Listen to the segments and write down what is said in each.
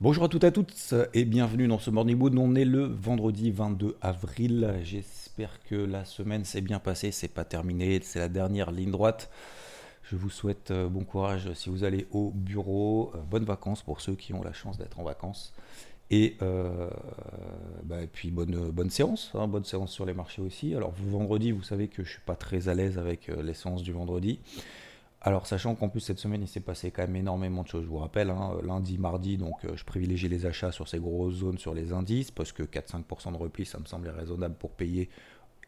Bonjour à toutes et à toutes et bienvenue dans ce Morning Mood. On est le vendredi 22 avril. J'espère que la semaine s'est bien passée. C'est pas terminé, c'est la dernière ligne droite. Je vous souhaite euh, bon courage si vous allez au bureau. Euh, bonnes vacances pour ceux qui ont la chance d'être en vacances. Et, euh, bah, puis bonne, bonne séance, hein, bonne séance sur les marchés aussi. Alors vendredi, vous savez que je suis pas très à l'aise avec les séances du vendredi. Alors sachant qu'en plus cette semaine il s'est passé quand même énormément de choses, je vous rappelle, hein, lundi, mardi, donc euh, je privilégie les achats sur ces grosses zones sur les indices, parce que 4-5% de repli ça me semblait raisonnable pour payer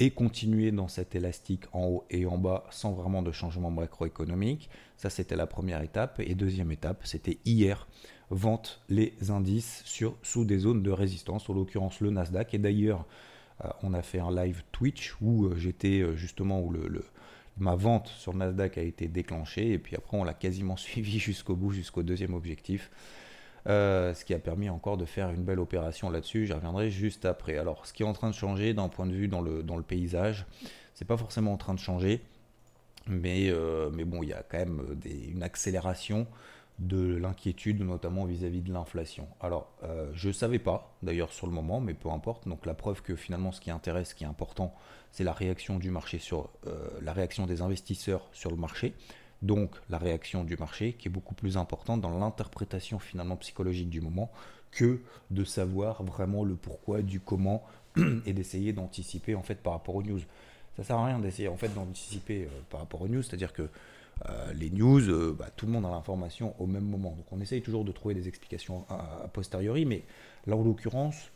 et continuer dans cet élastique en haut et en bas sans vraiment de changement macroéconomique. Ça c'était la première étape. Et deuxième étape, c'était hier vente les indices sur, sous des zones de résistance, en l'occurrence le Nasdaq. Et d'ailleurs, euh, on a fait un live Twitch où euh, j'étais justement où le, ma vente sur Nasdaq a été déclenchée et puis après on l'a quasiment suivi jusqu'au bout, jusqu'au deuxième objectif. ce qui a permis encore de faire une belle opération là-dessus. J'y reviendrai juste après. Alors, ce qui est en train de changer d'un point de vue dans le, dans le paysage, c'est pas forcément en train de changer, mais, mais bon, il y a quand même une accélération de l'inquiétude, notamment vis-à-vis de l'inflation. Alors, euh, je ne savais pas, d'ailleurs, sur le moment, mais peu importe. Donc, la preuve que finalement, ce qui intéresse, ce qui est important, c'est la réaction du marché sur euh, la réaction des investisseurs sur le marché. Donc, la réaction du marché qui est beaucoup plus importante dans l'interprétation finalement psychologique du moment que de savoir vraiment le pourquoi, du comment et d'essayer d'anticiper en fait par rapport aux news. Ça sert à rien d'essayer en fait d'anticiper euh, par rapport aux news, c'est-à-dire que euh, les news, euh, bah, tout le monde a l'information au même moment. Donc on essaye toujours de trouver des explications a, posteriori, mais là en l'occurrence,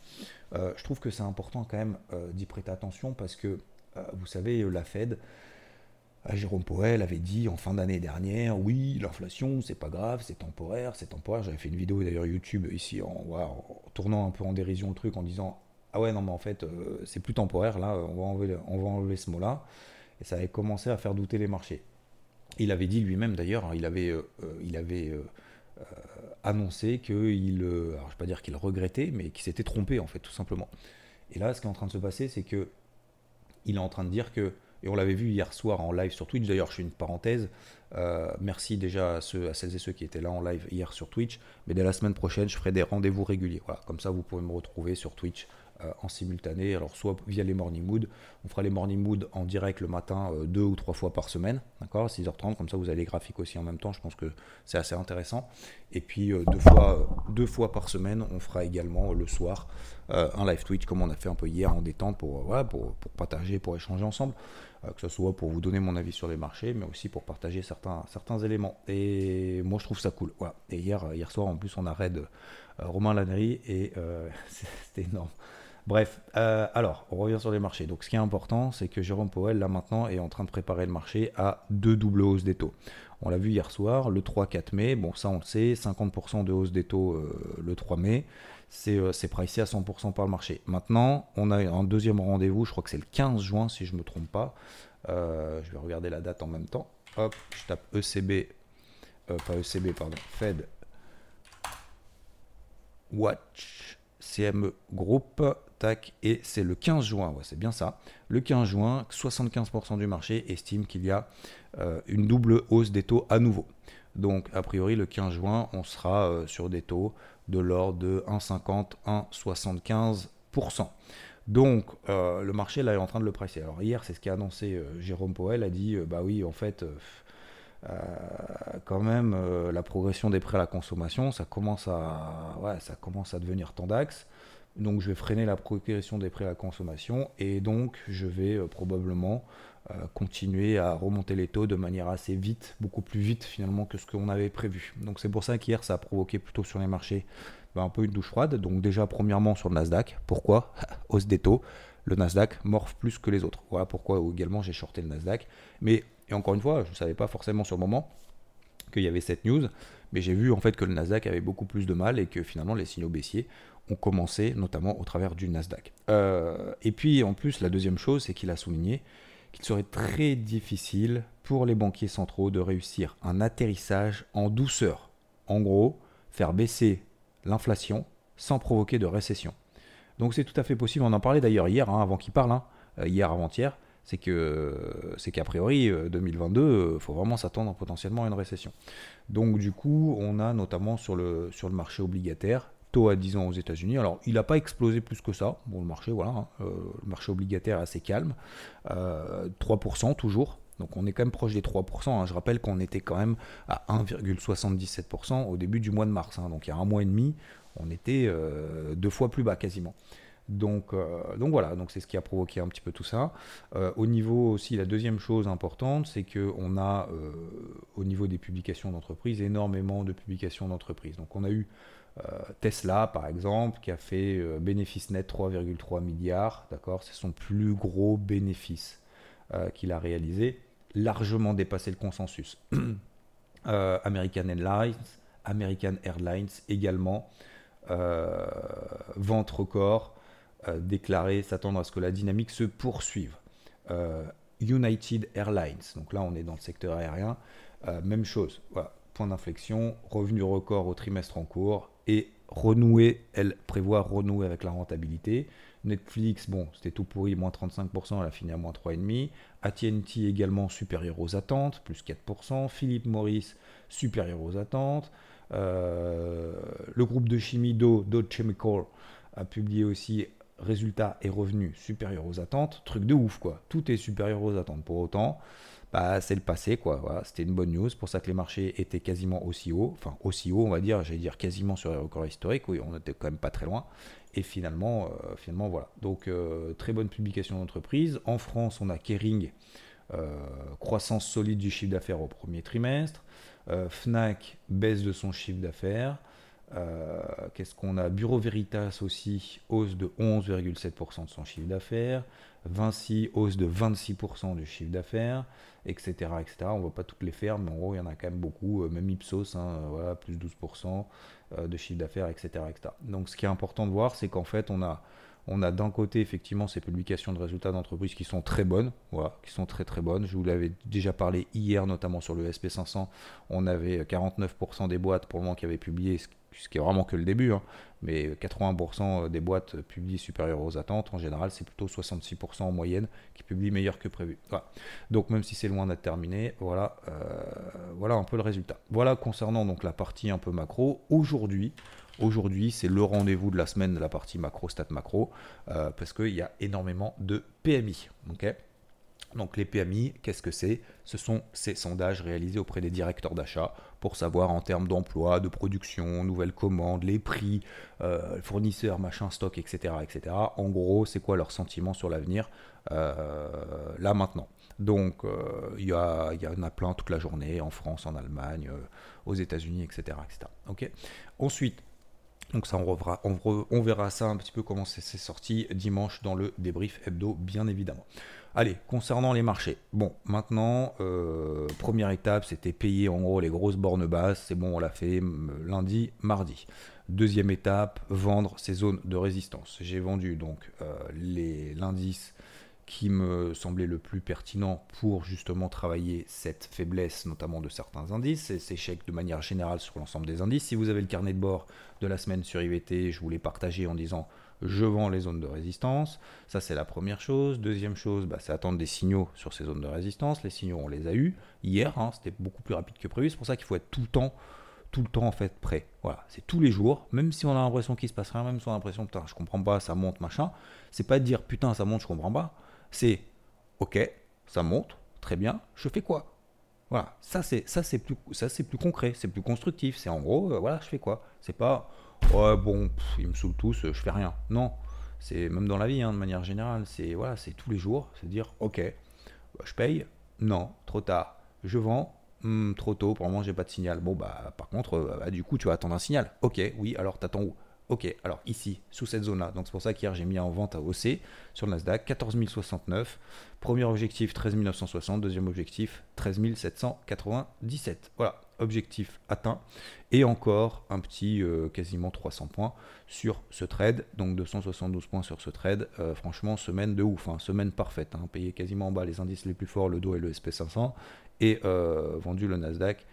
euh, je trouve que c'est important quand même d'y prêter attention parce que, vous savez, la Fed, Jérôme Powell avait dit en fin d'année dernière, oui, l'inflation, c'est pas grave, c'est temporaire, c'est temporaire. J'avais fait une vidéo d'ailleurs YouTube ici en, tournant un peu en dérision le truc en disant, ah ouais, non, mais en fait, c'est plus temporaire, là, on va enlever, on va enlever ce mot-là. Et ça avait commencé à faire douter les marchés. Il avait dit lui-même d'ailleurs, il avait, euh, euh, il avait euh, annoncé qu'il, alors je vais pas dire qu'il regrettait, mais qu'il s'était trompé en fait, tout simplement. Et là, ce qui est en train de se passer, c'est que il est en train de dire que, et on l'avait vu hier soir en live sur Twitch, d'ailleurs je fais une parenthèse, merci déjà à, à celles et ceux qui étaient là en live hier sur Twitch, mais dès la semaine prochaine, je ferai des rendez-vous réguliers. Voilà, comme ça, vous pouvez me retrouver sur Twitch en simultané. Alors soit via les morning mood, on fera les morning mood en direct le matin euh, deux ou trois fois par semaine, d'accord, 6h30, comme ça vous avez les graphiques aussi en même temps, je pense que c'est assez intéressant. Et puis euh, deux, fois, deux fois par semaine, on fera également le soir un live Twitch comme on a fait un peu hier en détente pour, voilà, pour, pour partager, pour échanger ensemble, que ce soit pour vous donner mon avis sur les marchés, mais aussi pour partager certains, certains éléments. Et moi je trouve ça cool. Voilà. Et hier, hier soir en plus on a raid Romain Lannery et c'était énorme. Bref, euh, alors, on revient sur les marchés. Donc, ce qui est important, c'est que Jérôme Powell, là maintenant, est en train de préparer le marché à deux doubles hausses des taux. On l'a vu hier soir, le 3-4 mai, bon, ça on le sait, 50% de hausse des taux euh, le 3 mai, euh, c'est pricé à 100% par le marché. Maintenant, on a un deuxième rendez-vous, je crois que c'est le 15 juin, si je ne me trompe pas. je vais regarder la date en même temps. Hop, je tape ECB, pas ECB, pardon, Fed Watch CME Group tac, et c'est le 15 juin, c'est bien ça. Le 15 juin, 75% du marché estime qu'il y a euh, une double hausse des taux à nouveau. Donc, a priori, le 15 juin, on sera euh, sur des taux de l'ordre de 1,50, 1,75%. Donc, euh, le marché là est en train de le presser. Alors, hier, c'est ce qu'a annoncé Jérôme Powell, a dit bah oui, en fait. Quand même, la progression des prêts à la consommation, ça commence à, ouais, ça commence à devenir tendax. Donc je vais freiner la progression des prêts à la consommation et donc je vais euh, probablement euh, continuer à remonter les taux de manière assez vite, beaucoup plus vite finalement que ce qu'on avait prévu. Donc c'est pour ça qu'hier ça a provoqué plutôt sur les marchés ben, un peu une douche froide. Donc déjà premièrement sur le Nasdaq, pourquoi? Hausse des taux. Le Nasdaq morphe plus que les autres. Voilà pourquoi également j'ai shorté le Nasdaq. Mais et encore une fois, je ne savais pas forcément sur le moment qu'il y avait cette news, mais j'ai vu en fait que le Nasdaq avait beaucoup plus de mal et que finalement les signaux baissiers ont commencé, notamment au travers du Nasdaq. Euh, et puis en plus, la deuxième chose, c'est qu'il a souligné qu'il serait très difficile pour les banquiers centraux de réussir un atterrissage en douceur. En gros, faire baisser l'inflation sans provoquer de récession. Donc c'est tout à fait possible. On en parlait d'ailleurs hier, hein, avant qu'il parle, hein, euh, hier avant-hier. C'est que c'est qu'a priori 2022, il faut vraiment s'attendre potentiellement à une récession. Donc du coup, on a notamment sur le, marché obligataire taux à 10 ans aux États-Unis. Alors, il n'a pas explosé plus que ça. Bon, le marché, voilà, hein, euh, le marché obligataire est assez calme. 3% euh, toujours. Donc, on est quand même proche des 3%. Hein. Je rappelle qu'on était quand même à 1,77% au début du mois de mars. Donc, il y a un mois et demi, on était deux fois plus bas quasiment. Donc, euh, donc voilà, c'est ce qui a provoqué un petit peu tout ça. Euh, au niveau aussi, la deuxième chose importante, c'est qu'on a euh, au niveau des publications d'entreprise énormément de publications d'entreprise. Donc on a eu Tesla par exemple qui a fait bénéfice net 3,3 milliards, d'accord, c'est son plus gros bénéfice qu'il a réalisé, largement dépassé le consensus. American Airlines, American Airlines également, vente record. Euh, déclaré s'attendre à ce que la dynamique se poursuive. Euh, United Airlines, donc là on est dans le secteur aérien, euh, même chose, point d'inflexion, revenu record au trimestre en cours et renouer, elle prévoit renouer avec la rentabilité. Netflix, bon, c'était tout pourri, moins 35%, elle a fini à moins 3,5%. ATT également supérieur aux attentes, plus 4%. Philippe Morris, supérieur aux attentes. le groupe de chimie d'eau, Dow Chemical, a publié aussi résultats et revenus supérieurs aux attentes, truc de ouf quoi. Tout est supérieur aux attentes. Pour autant, bah, c'est le passé quoi. C'était une bonne news. Pour ça que les marchés étaient quasiment aussi hauts, enfin aussi hauts, on va dire, j'allais dire quasiment sur les records historiques. Oui, on était quand même pas très loin. Et finalement, euh, finalement voilà. Donc euh, très bonne publication d'entreprise. En France, on a Kering, euh, croissance solide du chiffre d'affaires au premier trimestre. Fnac baisse de son chiffre d'affaires. Euh, qu'est-ce qu'on a? Bureau Veritas aussi, hausse de 11,7% de son chiffre d'affaires. Vinci, hausse de 26% du chiffre d'affaires, etc., etc. On ne va pas toutes les faire, mais en gros, il y en a quand même beaucoup. Euh, même Ipsos, hein, voilà, plus 12% euh, de chiffre d'affaires, etc., etc. Donc, ce qui est important de voir, c'est qu'en fait, on a, on a d'un côté, effectivement, ces publications de résultats d'entreprise qui sont très bonnes, voilà, qui sont très très bonnes. Je vous l'avais déjà parlé hier, notamment sur le SP500. On avait 49% des boîtes pour le moment qui avaient publié ce qui est vraiment que le début, hein. mais 80% des boîtes publient supérieures aux attentes. En général, c'est plutôt 66% en moyenne qui publient meilleur que prévu. Donc même si c'est loin d'être terminé, voilà, euh, voilà un peu le résultat. Voilà concernant donc la partie un peu macro. Aujourd'hui, aujourd'hui c'est le rendez-vous de la semaine de la partie macro, stat macro, euh, parce qu'il y a énormément de PMI. donc les PMI, qu'est-ce que c'est? Ce sont ces sondages réalisés auprès des directeurs d'achat pour savoir en termes d'emploi, de production, nouvelles commandes, les prix, euh, fournisseurs, machin, stock, etc., etc. En gros, c'est quoi leur sentiment sur l'avenir euh, là maintenant? Donc, euh, il y, en a plein toute la journée, en France, en Allemagne, aux États-Unis, etc. etc. Ensuite, donc ça, on, on, verra ça un petit peu comment c'est sorti dimanche dans le débrief hebdo, bien évidemment. Allez, concernant les marchés. Bon, maintenant, euh, première étape, c'était payer en gros les grosses bornes basses. C'est bon, on l'a fait lundi, mardi. Deuxième étape, vendre ces zones de résistance. J'ai vendu donc euh, l'indice qui me semblait le plus pertinent pour justement travailler cette faiblesse, notamment de certains indices, et ces chèques de manière générale sur l'ensemble des indices. Si vous avez le carnet de bord de la semaine sur IVT, je vous l'ai partagé en disant je vends les zones de résistance. Ça, c'est la première chose. Deuxième chose, bah, c'est attendre des signaux sur ces zones de résistance. Les signaux, on les a eus hier. Hein, c'était beaucoup plus rapide que prévu. C'est pour ça qu'il faut être tout le temps, tout le temps en fait prêt. Voilà, c'est tous les jours. Même si on a l'impression qu'il se passe rien, même si on a l'impression putain, je comprends pas, ça monte, machin. C'est pas de dire putain, ça monte, je comprends pas. C'est ok, ça monte, très bien. Je fais quoi? Voilà, ça c'est ça c'est plus plus concret, c'est plus constructif. C'est en gros, euh, voilà, je fais quoi? C'est pas ouais bon, ils me saoulent tous, je fais rien. Non, c'est même dans la vie, hein, de manière générale, c'est voilà, c'est tous les jours, c'est dire ok, bah, je paye, non, trop tard, je vends, hmm, trop tôt, pour le moment j'ai pas de signal. Bon bah par contre, euh, bah, du coup tu vas attendre un signal. Ok, oui, alors t'attends où? Ok, alors ici, sous cette zone-là, donc c'est pour ça qu'hier j'ai mis en vente à OC sur le Nasdaq, 14 069. Premier objectif 13 960, deuxième objectif 13 797. Voilà, objectif atteint. Et encore un petit quasiment 300 points sur ce trade. Donc 272 points sur ce trade. franchement, semaine de ouf. Hein. semaine parfaite. Hein. payé quasiment en bas les indices les plus forts, le dos et le SP500. Et vendu le Nasdaq.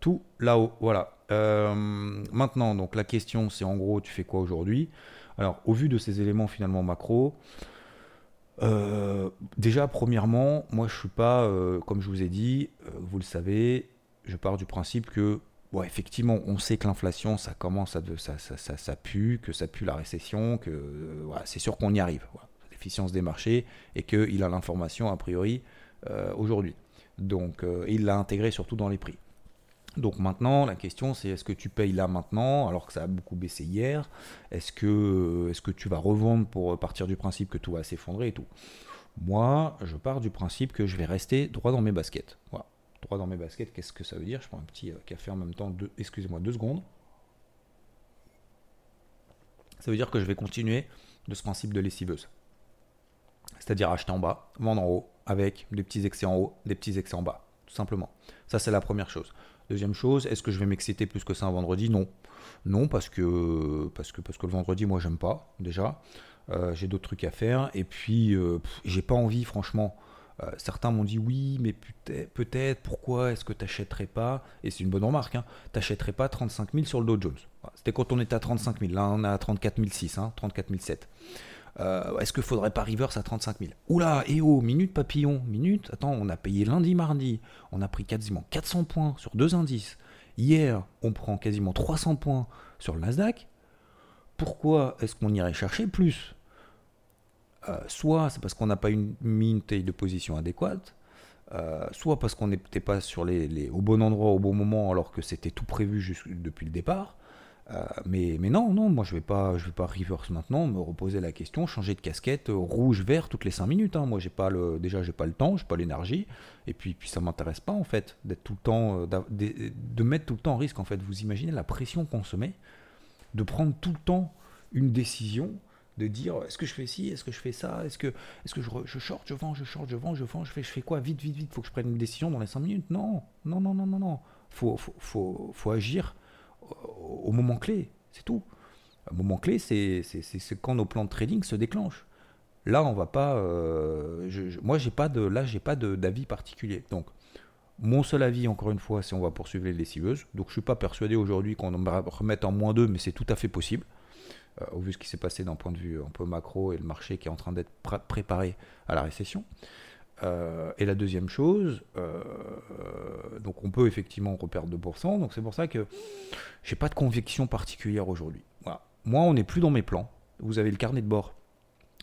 tout là-haut. Voilà. maintenant, donc la question, c'est en gros, tu fais quoi aujourd'hui? Alors, au vu de ces éléments finalement macro, euh, déjà, premièrement, moi je suis pas, euh, comme je vous ai dit, euh, vous le savez, je pars du principe que, effectivement, on sait que l'inflation, ça commence à, ça, ça, ça, pue, que ça pue la récession, que c'est sûr qu'on y arrive. L'efficience des marchés et qu'il a l'information a priori aujourd'hui. Donc, il l'a intégré surtout dans les prix. Donc maintenant, la question c'est est-ce que tu payes là maintenant alors que ça a beaucoup baissé hier? Est-ce que, est que tu vas revendre pour partir du principe que tout va s'effondrer et tout? Moi, je pars du principe que je vais rester droit dans mes baskets. Voilà. Dans mes baskets, qu'est-ce que ça veut dire? Je prends un petit euh, café en même temps, excusez-moi, deux secondes. Ça veut dire que je vais continuer de ce principe de lessiveuse. C'est-à-dire acheter en bas, vendre en haut, avec des petits excès en haut, des petits excès en bas, tout simplement. Ça, c'est la première chose. Deuxième chose, est-ce que je vais m'exciter plus que ça un vendredi? Non. Non, parce que, parce que, parce que le vendredi, moi, j'aime pas, déjà. Euh, j'ai d'autres trucs à faire. Et puis, euh, j'ai pas envie, franchement. Euh, certains m'ont dit oui, mais peut-être, pourquoi est-ce que tu n'achèterais pas Et c'est une bonne remarque, hein, tu n'achèterais pas 35 000 sur le Dow Jones. C'était quand on était à 35 000. Là, on est à 34 006, hein, 34 007. Euh, est-ce qu'il faudrait pas reverse à 35 000 Oula, et oh, minute papillon, minute. Attends, on a payé lundi, mardi. On a pris quasiment 400 points sur deux indices. Hier, on prend quasiment 300 points sur le Nasdaq. Pourquoi est-ce qu'on irait chercher plus? Euh, Soit c'est parce qu'on n'a pas une, mis une taille de position adéquate, euh, soit parce qu'on n'était pas sur les, au bon endroit au bon moment alors que c'était tout prévu depuis le départ, euh, mais, mais non, non, moi je vais pas, je vais pas reverse maintenant, me reposer la question, changer de casquette rouge vert toutes les 5 minutes. Hein. Moi j'ai pas le, déjà j'ai pas le temps, j'ai pas l'énergie, et puis puis ça m'intéresse pas en fait d'être tout le temps, de, mettre tout le temps en risque en fait. Vous imaginez la pression qu'on se met de prendre tout le temps une décision, de dire est-ce que je fais ci, est-ce que je fais ça, est-ce que est-ce que je, je short, je vends, je short, je vends, je vends, je fais je fais quoi? Vite vite vite, faut que je prenne une décision dans les 5 minutes? Non, non non non non non, faut faut, faut, faut agir au moment clé, c'est tout. Un moment clé, c'est quand nos plans de trading se déclenchent. Là, on va pas. Euh, moi, j'ai pas de. Là, j'ai pas d'avis particulier. Donc, mon seul avis, encore une fois, c'est on va poursuivre les lessiveuses. Donc, je suis pas persuadé aujourd'hui qu'on va remettre en moins 2, mais c'est tout à fait possible. Euh, au vu ce qui s'est passé d'un point de vue un peu macro et le marché qui est en train d'être préparé à la récession. Euh, et la deuxième chose, euh, donc on peut effectivement reperdre 2%, donc c'est pour ça que j'ai pas de conviction particulière aujourd'hui. Moi, on n'est plus dans mes plans. Vous avez le carnet de bord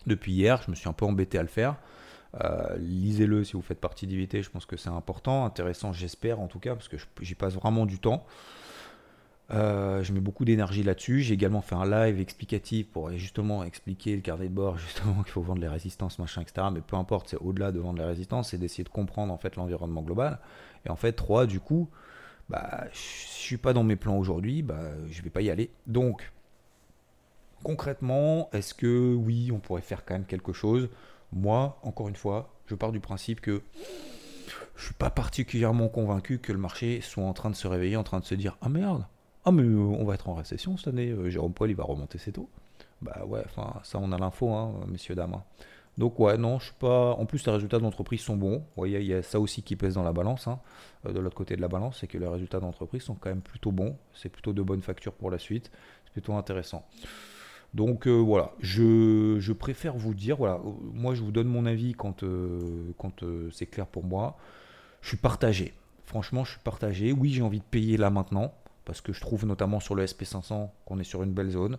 depuis hier, je me suis un peu embêté à le faire. Lisez-le si vous faites partie d'IVT, je pense que c'est important, intéressant, j'espère en tout cas, parce que j'y passe vraiment du temps. Euh, je mets beaucoup d'énergie là-dessus. J'ai également fait un live explicatif pour justement expliquer le carnet de bord, justement qu'il faut vendre les résistances, machin, etc. Mais peu importe, c'est au-delà de vendre les résistances, c'est d'essayer de comprendre en fait l'environnement global. Et en fait, 3, du coup, bah, je suis pas dans mes plans aujourd'hui, bah, je vais pas y aller. Donc, concrètement, est-ce que oui, on pourrait faire quand même quelque chose? Moi, encore une fois, je pars du principe que je suis pas particulièrement convaincu que le marché soit en train de se réveiller, en train de se dire ah merde, ah, mais euh, on va être en récession cette année, euh, Jérôme Paul, il va remonter ses taux. Bah ouais, enfin, ça, on a l'info, hein, messieurs, dames. Hein. Donc, ouais, non, je suis pas. En plus, les résultats d'entreprise sont bons. Vous voyez, il y a ça aussi qui pèse dans la balance. Hein. Euh, de l'autre côté de la balance, c'est que les résultats d'entreprise sont quand même plutôt bons. C'est plutôt de bonnes factures pour la suite. C'est plutôt intéressant. Donc voilà, je, préfère vous dire, voilà, moi je vous donne mon avis quand c'est clair pour moi. Je suis partagé. Franchement, je suis partagé. Oui, j'ai envie de payer là maintenant parce que je trouve notamment sur le SP500 qu'on est sur une belle zone.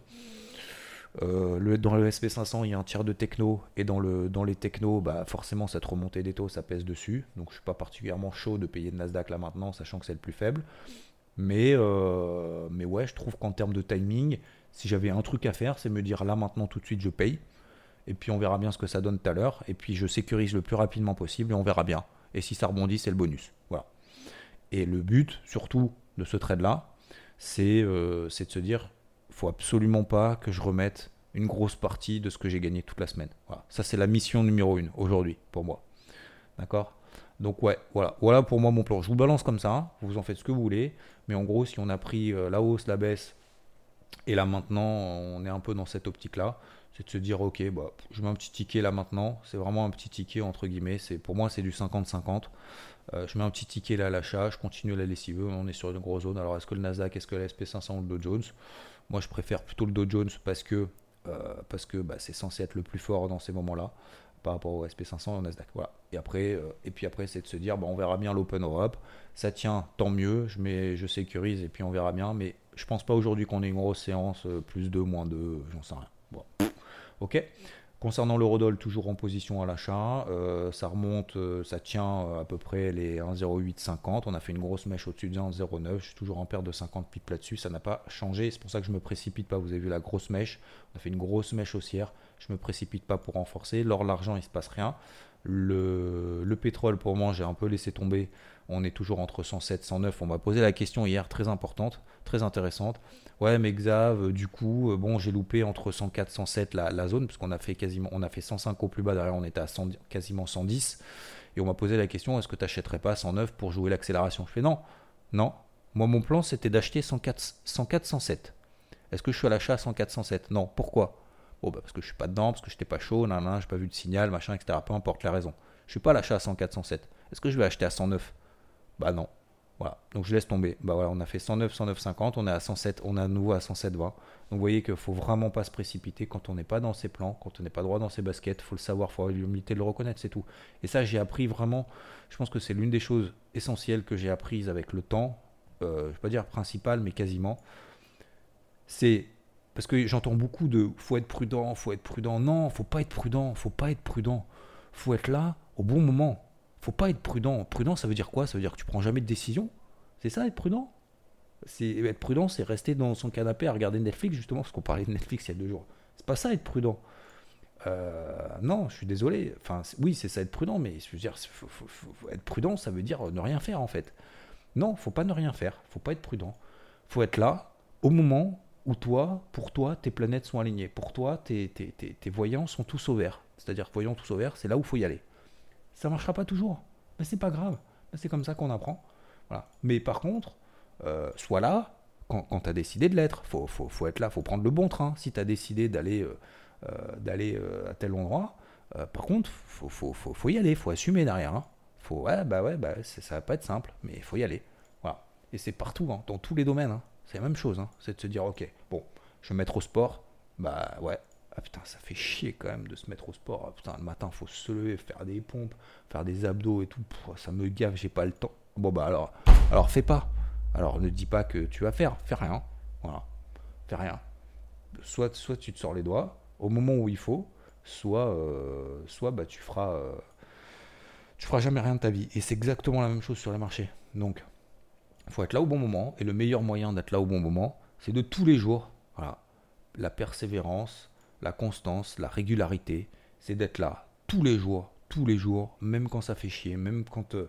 Euh, le, dans le SP500, il y a un tiers de techno, et dans, le, dans les techno, bah, forcément, cette remontée des taux, ça pèse dessus. Donc, je suis pas particulièrement chaud de payer de Nasdaq là maintenant, sachant que c'est le plus faible. Mais, euh, mais ouais, je trouve qu'en termes de timing, si j'avais un truc à faire, c'est me dire là maintenant, tout de suite, je paye. Et puis, on verra bien ce que ça donne tout à l'heure. Et puis, je sécurise le plus rapidement possible et on verra bien. Et si ça rebondit, c'est le bonus. Voilà. Et le but, surtout, de ce trade-là, c'est de se dire faut absolument pas que je remette une grosse partie de ce que j'ai gagné toute la semaine. Voilà. Ça, c'est la mission numéro une aujourd'hui pour moi. D'accord? Donc ouais, voilà, voilà pour moi mon plan. Je vous balance comme ça, vous en faites ce que vous voulez, mais en gros, si on a pris euh, la hausse, la baisse, et là maintenant, on est un peu dans cette optique-là, c'est de se dire, ok, bah, je mets un petit ticket là maintenant, c'est vraiment un petit ticket entre guillemets, c'est pour moi c'est du 50-50. Euh, je mets un petit ticket là à l'achat, je continue la lessive, on est sur une grosse zone. Alors est-ce que le Nasdaq, est-ce que la SP500 ou le Dow Jones? Moi je préfère plutôt le Dow Jones parce que, euh, parce que bah, c'est censé être le plus fort dans ces moments-là par rapport au SP500 et au Nasdaq. Voilà. Et, après, euh, et puis après, c'est de se dire, bon, on verra bien l'Open Europe. Ça tient, tant mieux. Je, mets, je sécurise et puis on verra bien. Mais je pense pas aujourd'hui qu'on ait une grosse séance, plus 2, moins 2, j'en sais rien. Bon. Ok Concernant l'eurodoll, toujours en position à l'achat, euh, ça remonte, euh, ça tient euh, à peu près les 1,0850. On a fait une grosse mèche au-dessus de 1,09. Je suis toujours en perte de 50 pips là-dessus. Ça n'a pas changé. C'est pour ça que je me précipite pas. Vous avez vu la grosse mèche. On a fait une grosse mèche haussière. Je me précipite pas pour renforcer. L'or, l'argent, il se passe rien. Le, le pétrole, pour moi, j'ai un peu laissé tomber. On est toujours entre 107 109. On m'a posé la question hier, très importante, très intéressante. Ouais, mais Xav, euh, du coup, euh, bon, j'ai loupé entre 104 107 la, zone, parce qu'on a fait quasiment, on a fait 105 au plus bas, derrière on était à quasiment 110. Et on m'a posé la question, est-ce que tu n'achèterais pas 109 pour jouer l'accélération? Je fais non, non. Moi, mon plan, c'était d'acheter 104, 104 107. Est-ce que je suis à l'achat à 104 107 Non. Pourquoi? Bon, bah parce que je suis pas dedans, parce que j'étais pas chaud, nan, nan, j'ai pas vu de signal, machin, etc. Peu importe la raison. Je suis pas à l'achat à 104 107. Est-ce que je vais acheter à 109 Bah non. Voilà, donc je laisse tomber. Bah voilà, on a fait 109, 109, 50, on est à 107, on est à nouveau à 107, 20. Donc vous voyez qu'il faut vraiment pas se précipiter quand on n'est pas dans ses plans, quand on n'est pas droit dans ses baskets, faut le savoir, faut avoir l'humilité de le reconnaître, c'est tout. Et ça, j'ai appris vraiment, je pense que c'est l'une des choses essentielles que j'ai apprises avec le temps, euh, je vais pas dire principal, mais quasiment. C'est parce que j'entends beaucoup de faut être prudent, faut être prudent. Non, faut pas être prudent, faut pas être prudent. Faut être là au bon moment faut pas être prudent. Prudent, ça veut dire quoi? Ça veut dire que tu prends jamais de décision? C'est ça, être prudent? C'est Être prudent, c'est rester dans son canapé à regarder Netflix, justement, parce qu'on parlait de Netflix il y a deux jours. C'est pas ça, être prudent. Euh, non, je suis désolé. Enfin, oui, c'est ça, être prudent, mais je veux dire, être prudent, ça veut dire ne rien faire, en fait. Non, faut pas ne rien faire. Faut pas être prudent. Faut être là, au moment où toi, pour toi, tes planètes sont alignées. Pour toi, tes, voyants sont tous au vert. C'est-à-dire, voyants tous au vert, c'est là où il faut y aller. Ça marchera pas toujours. Mais c'est pas grave. C'est comme ça qu'on apprend. Voilà. Mais par contre, euh, sois là quand, quand tu as décidé de l'être. Faut, faut, faut, être là, faut prendre le bon train. Si tu as décidé d'aller euh, euh, d'aller à tel endroit, par contre, faut, faut, faut, faut, y aller, faut assumer derrière. Hein. Faut, ouais, bah ouais, bah, ça va pas être simple, mais il faut y aller. Voilà. Et c'est partout, hein, dans tous les domaines. Hein. C'est la même chose. Hein. C'est de se dire, ok, bon, je vais me mettre au sport. Bah ouais, ah putain, ça fait chier quand même de se mettre au sport. Ah putain, le matin, faut se lever, faire des pompes, faire des abdos et tout. ça me gave, j'ai pas le temps. Bon bah alors, alors fais pas. Alors ne dis pas que tu vas faire, fais rien. Voilà, fais rien. Soit, soit tu te sors les doigts au moment où il faut, soit, euh, soit bah tu feras, euh, tu feras jamais rien de ta vie. Et c'est exactement la même chose sur les marchés. Donc, il faut être là au bon moment. Et le meilleur moyen d'être là au bon moment, c'est de tous les jours. Voilà, la persévérance, la constance, la régularité, c'est d'être là tous les jours, tous les jours, même quand ça fait chier, même quand, euh,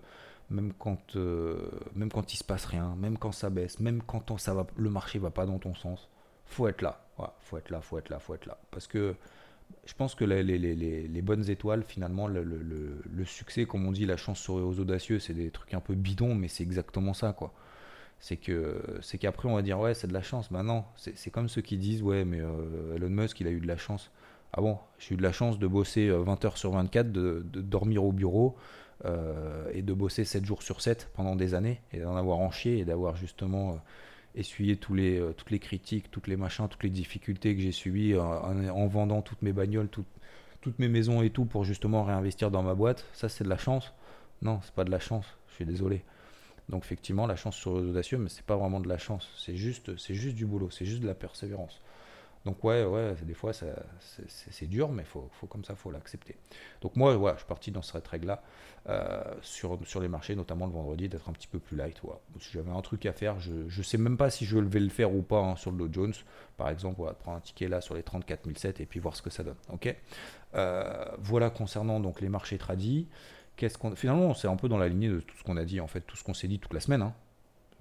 même quand, euh, même quand il se passe rien, même quand ça baisse, même quand ça va, le marché va pas dans ton sens. Faut être là, faut être là, faut être là, faut être là. Parce que je pense que les, les, bonnes étoiles, finalement, le, succès, comme on dit, la chance sourit aux audacieux, c'est des trucs un peu bidons, mais c'est exactement ça, quoi c'est que c'est qu'après on va dire ouais c'est de la chance. Ben non, c'est comme ceux qui disent ouais mais euh, Elon Musk il a eu de la chance. Ah bon, j'ai eu de la chance de bosser 20 euh, heures sur 24, de, dormir au bureau euh, et de bosser 7 jours sur 7 pendant des années et d'en avoir en chier et d'avoir justement tous les, toutes les critiques, toutes les machins, toutes les difficultés que j'ai subies en, vendant toutes mes bagnoles, toutes mes maisons et tout pour justement réinvestir dans ma boîte. Ça c'est de la chance Non, c'est pas de la chance, je suis désolé. Donc effectivement, la chance sur audacieux, mais c'est pas vraiment de la chance, c'est juste, c'est juste du boulot, c'est juste de la persévérance. Donc ouais, ouais, des fois c'est dur, mais faut, comme ça, faut l'accepter. Donc moi, ouais, je suis parti dans cette règle-là euh, sur, les marchés, notamment le vendredi, d'être un petit peu plus light. Si j'avais un truc à faire, je ne sais même pas si je vais le faire ou pas hein, sur le Dow Jones. Par exemple, voilà, prendre un ticket là sur les 34 007 et puis voir ce que ça donne. Ok? Euh, voilà concernant donc les marchés tradis. Qu'est-ce qu'on finalement c'est un peu dans la lignée de tout ce qu'on a dit en fait, tout ce qu'on s'est dit toute la semaine. Hein.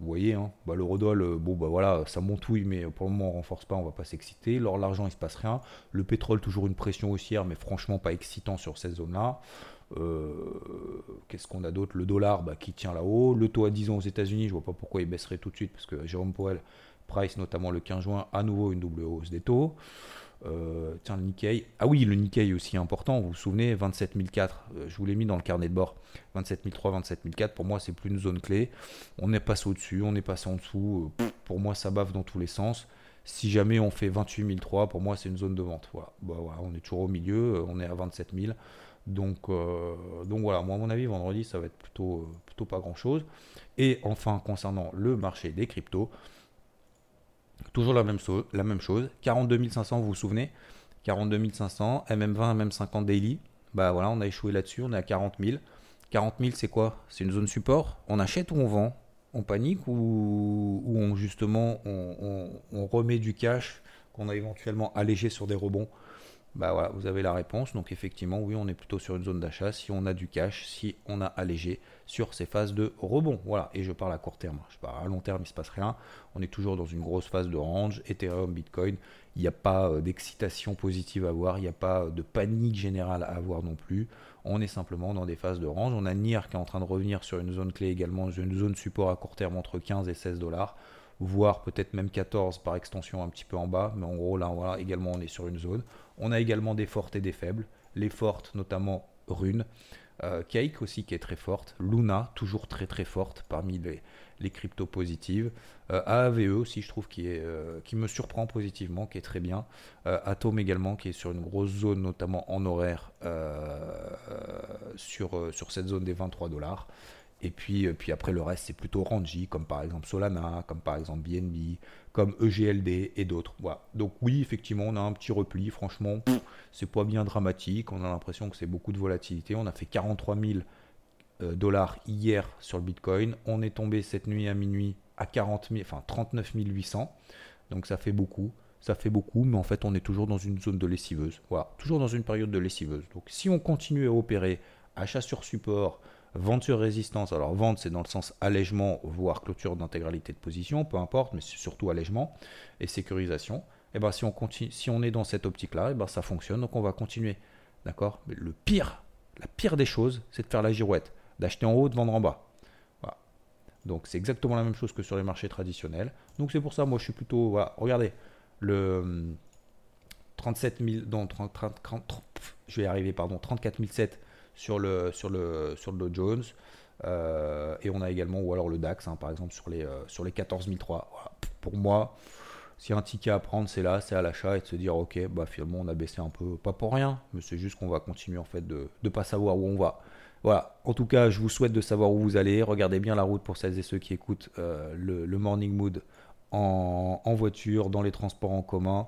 Vous voyez, hein, bah, euh, bon bah voilà, ça montouille, mais pour le moment on renforce pas, on va pas s'exciter. L'or, l'argent, il se passe rien. Le pétrole, toujours une pression haussière, mais franchement pas excitant sur cette zone-là. Euh, qu'est-ce qu'on a d'autre? Le dollar bah, qui tient là-haut. Le taux à 10 ans aux États-Unis, je vois pas pourquoi il baisserait tout de suite, parce que Jérôme Powell price notamment le 15 juin à nouveau une double hausse des taux. Euh, tiens, le Nikkei. Ah oui, le Nikkei aussi important. Vous vous souvenez, 27004. Euh, je vous l'ai mis dans le carnet de bord. 27003, 27004. Pour moi, c'est plus une zone clé. On est passé au-dessus, on est passé en dessous. Euh, pour moi, ça bave dans tous les sens. Si jamais on fait 28003, pour moi, c'est une zone de vente. Voilà. Bah. On est toujours au milieu. On est à 27000. Donc, donc voilà, moi à mon avis, vendredi, ça va être plutôt, plutôt pas grand-chose. Et enfin, concernant le marché des cryptos, Toujours la même, chose. 42 500, vous vous souvenez? 42 500, MM20, MM50 daily. Bah voilà, on a échoué là-dessus, on est à 40 000. 40 000, c'est quoi? C'est une zone support? On achète ou on vend? On panique ou, on justement on, remet du cash qu'on a éventuellement allégé sur des rebonds? Bah voilà, vous avez la réponse. Donc effectivement, oui, on est plutôt sur une zone d'achat si on a du cash, si on a allégé sur ces phases de rebond. Voilà, et je parle à court terme. Je parle à long terme, il ne se passe rien. On est toujours dans une grosse phase de range. Ethereum, Bitcoin, il n'y a pas euh, d'excitation positive à avoir, il n'y a pas de panique générale à avoir non plus. On est simplement dans des phases de range. On a NIR qui est en train de revenir sur une zone clé également, une zone support à court terme entre 15 et 16 dollars voire peut-être même 14 par extension un petit peu en bas, mais en gros là voilà, également on est sur une zone. On a également des fortes et des faibles. Les fortes, notamment Rune. Euh, Cake aussi qui est très forte. Luna, toujours très très forte parmi les, cryptos positives. Euh, AAVE aussi, je trouve, qui, est, euh, qui me surprend positivement, qui est très bien. Atom également, qui est sur une grosse zone, notamment en horaire, sur, sur cette zone des 23 dollars. Et puis, puis après, le reste, c'est plutôt rangy, comme par exemple Solana, comme par exemple BNB, comme EGLD et d'autres. Voilà. Donc oui, effectivement, on a un petit repli. Franchement, c'est pas bien dramatique. On a l'impression que c'est beaucoup de volatilité. On a fait 43 000 euh, dollars hier sur le Bitcoin. On est tombé cette nuit à minuit à 40 enfin 39 800. Donc ça fait beaucoup. Ça fait beaucoup, mais en fait, on est toujours dans une zone de lessiveuse. Voilà, toujours dans une période de lessiveuse. Donc si on continue à opérer achat sur support, Vente sur résistance, alors vente c'est dans le sens allègement, voire clôture d'intégralité de position, peu importe, mais c'est surtout allègement et sécurisation. Et eh ben si on continue, si on est dans cette optique-là, et eh ben ça fonctionne, donc on va continuer. D'accord? Mais le pire, la pire des choses, c'est de faire la girouette, d'acheter en haut, de vendre en bas. Voilà. Donc c'est exactement la même chose que sur les marchés traditionnels. Donc c'est pour ça, moi je suis plutôt, voilà, regardez, le 37 000, dans 30, 30, je vais arriver, pardon, 34 007 sur le, sur le, sur le Dow Jones. Euh, et on a également, ou alors le DAX, hein, par exemple, sur les, euh, sur les 14 Pour moi, si un ticket à prendre, c'est là, c'est à l'achat et de se dire, ok, bah finalement, on a baissé un peu, pas pour rien, mais c'est juste qu'on va continuer en fait de ne pas savoir où on va. Voilà, en tout cas, je vous souhaite de savoir où vous allez. Regardez bien la route pour celles et ceux qui écoutent euh, le, le, Morning Mood en, en voiture, dans les transports en commun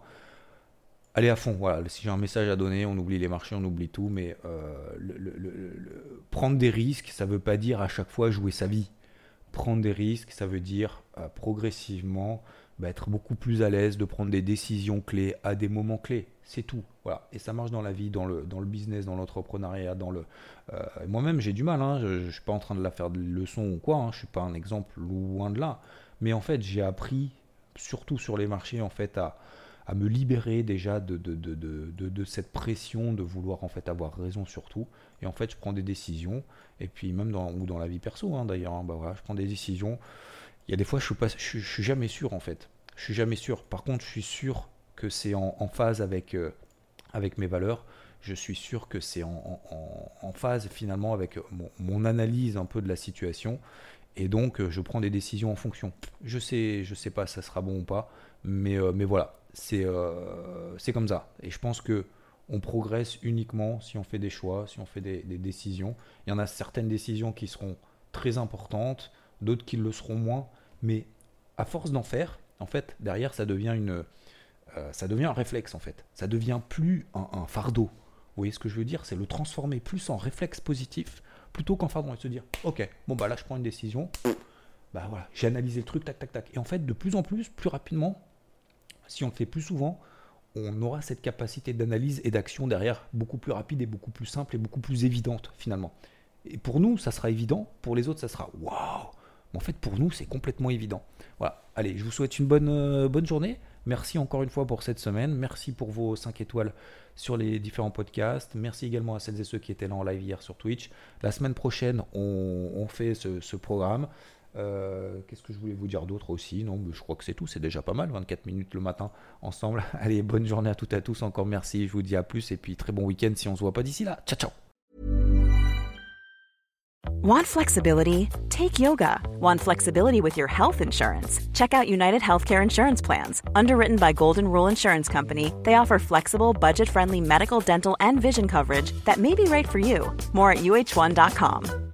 allez à fond. Voilà, si j'ai un message à donner, on oublie les marchés, on oublie tout, mais euh, prendre des risques, ça ne veut pas dire à chaque fois jouer sa vie. Prendre des risques, ça veut dire euh, progressivement bah, être beaucoup plus à l'aise de prendre des décisions clés à des moments clés. C'est tout. Et ça marche dans la vie, dans le, dans le business, dans l'entrepreneuriat, dans le. Euh, moi-même, j'ai du mal. Hein. Je ne suis pas en train de la faire de leçon ou quoi. Hein. Je ne suis pas un exemple loin de là. Mais en fait, j'ai appris, surtout sur les marchés, en fait, à, à me libérer déjà de, de, de, de, cette pression de vouloir en fait avoir raison sur tout. Et en fait, je prends des décisions, et puis même dans, ou dans la vie perso hein, d'ailleurs, hein, bah voilà, je prends des décisions. Il y a des fois, je suis, je, suis jamais sûr en fait. Je suis jamais sûr. Par contre, je suis sûr que c'est en, phase avec, euh, avec mes valeurs. Je suis sûr que c'est en, en, phase finalement avec mon, analyse un peu de la situation. Et donc, je prends des décisions en fonction. Je sais, je sais pas si ça sera bon ou pas, mais, euh, mais voilà, euh, c'est comme ça. Et je pense que on progresse uniquement si on fait des choix, si on fait des, décisions. Il y en a certaines décisions qui seront très importantes, d'autres qui le seront moins, mais à force d'en faire, en fait, derrière, ça devient une, euh, ça devient un réflexe en fait. Ça devient plus un, fardeau. Vous voyez ce que je veux dire? C'est le transformer plus en réflexe positif plutôt qu'en fardeau et se dire, ok, bon bah là je prends une décision, bah voilà, j'ai analysé le truc, tac tac tac. Et en fait, de plus en plus, plus rapidement, si on le fait plus souvent, on aura cette capacité d'analyse et d'action derrière beaucoup plus rapide et beaucoup plus simple et beaucoup plus évidente finalement. Et pour nous, ça sera évident, pour les autres, ça sera waouh en fait, pour nous, c'est complètement évident. Voilà. Allez, je vous souhaite une bonne, euh, bonne journée. Merci encore une fois pour cette semaine. Merci pour vos 5 étoiles sur les différents podcasts. Merci également à celles et ceux qui étaient là en live hier sur Twitch. La semaine prochaine, on, fait ce, programme. Euh, qu'est-ce que je voulais vous dire d'autre aussi? Non, je crois que c'est tout. C'est déjà pas mal. 24 minutes le matin ensemble. Allez, bonne journée à toutes et à tous. Encore merci. Je vous dis à plus. Et puis très bon week-end si on se voit pas d'ici là. Ciao, ciao. Want flexibility? Take yoga. Want flexibility with your health insurance? Check out United Healthcare Insurance Plans. Underwritten by Golden Rule Insurance Company, they offer flexible, budget friendly medical, dental, and vision coverage that may be right for you. More at uh1.com.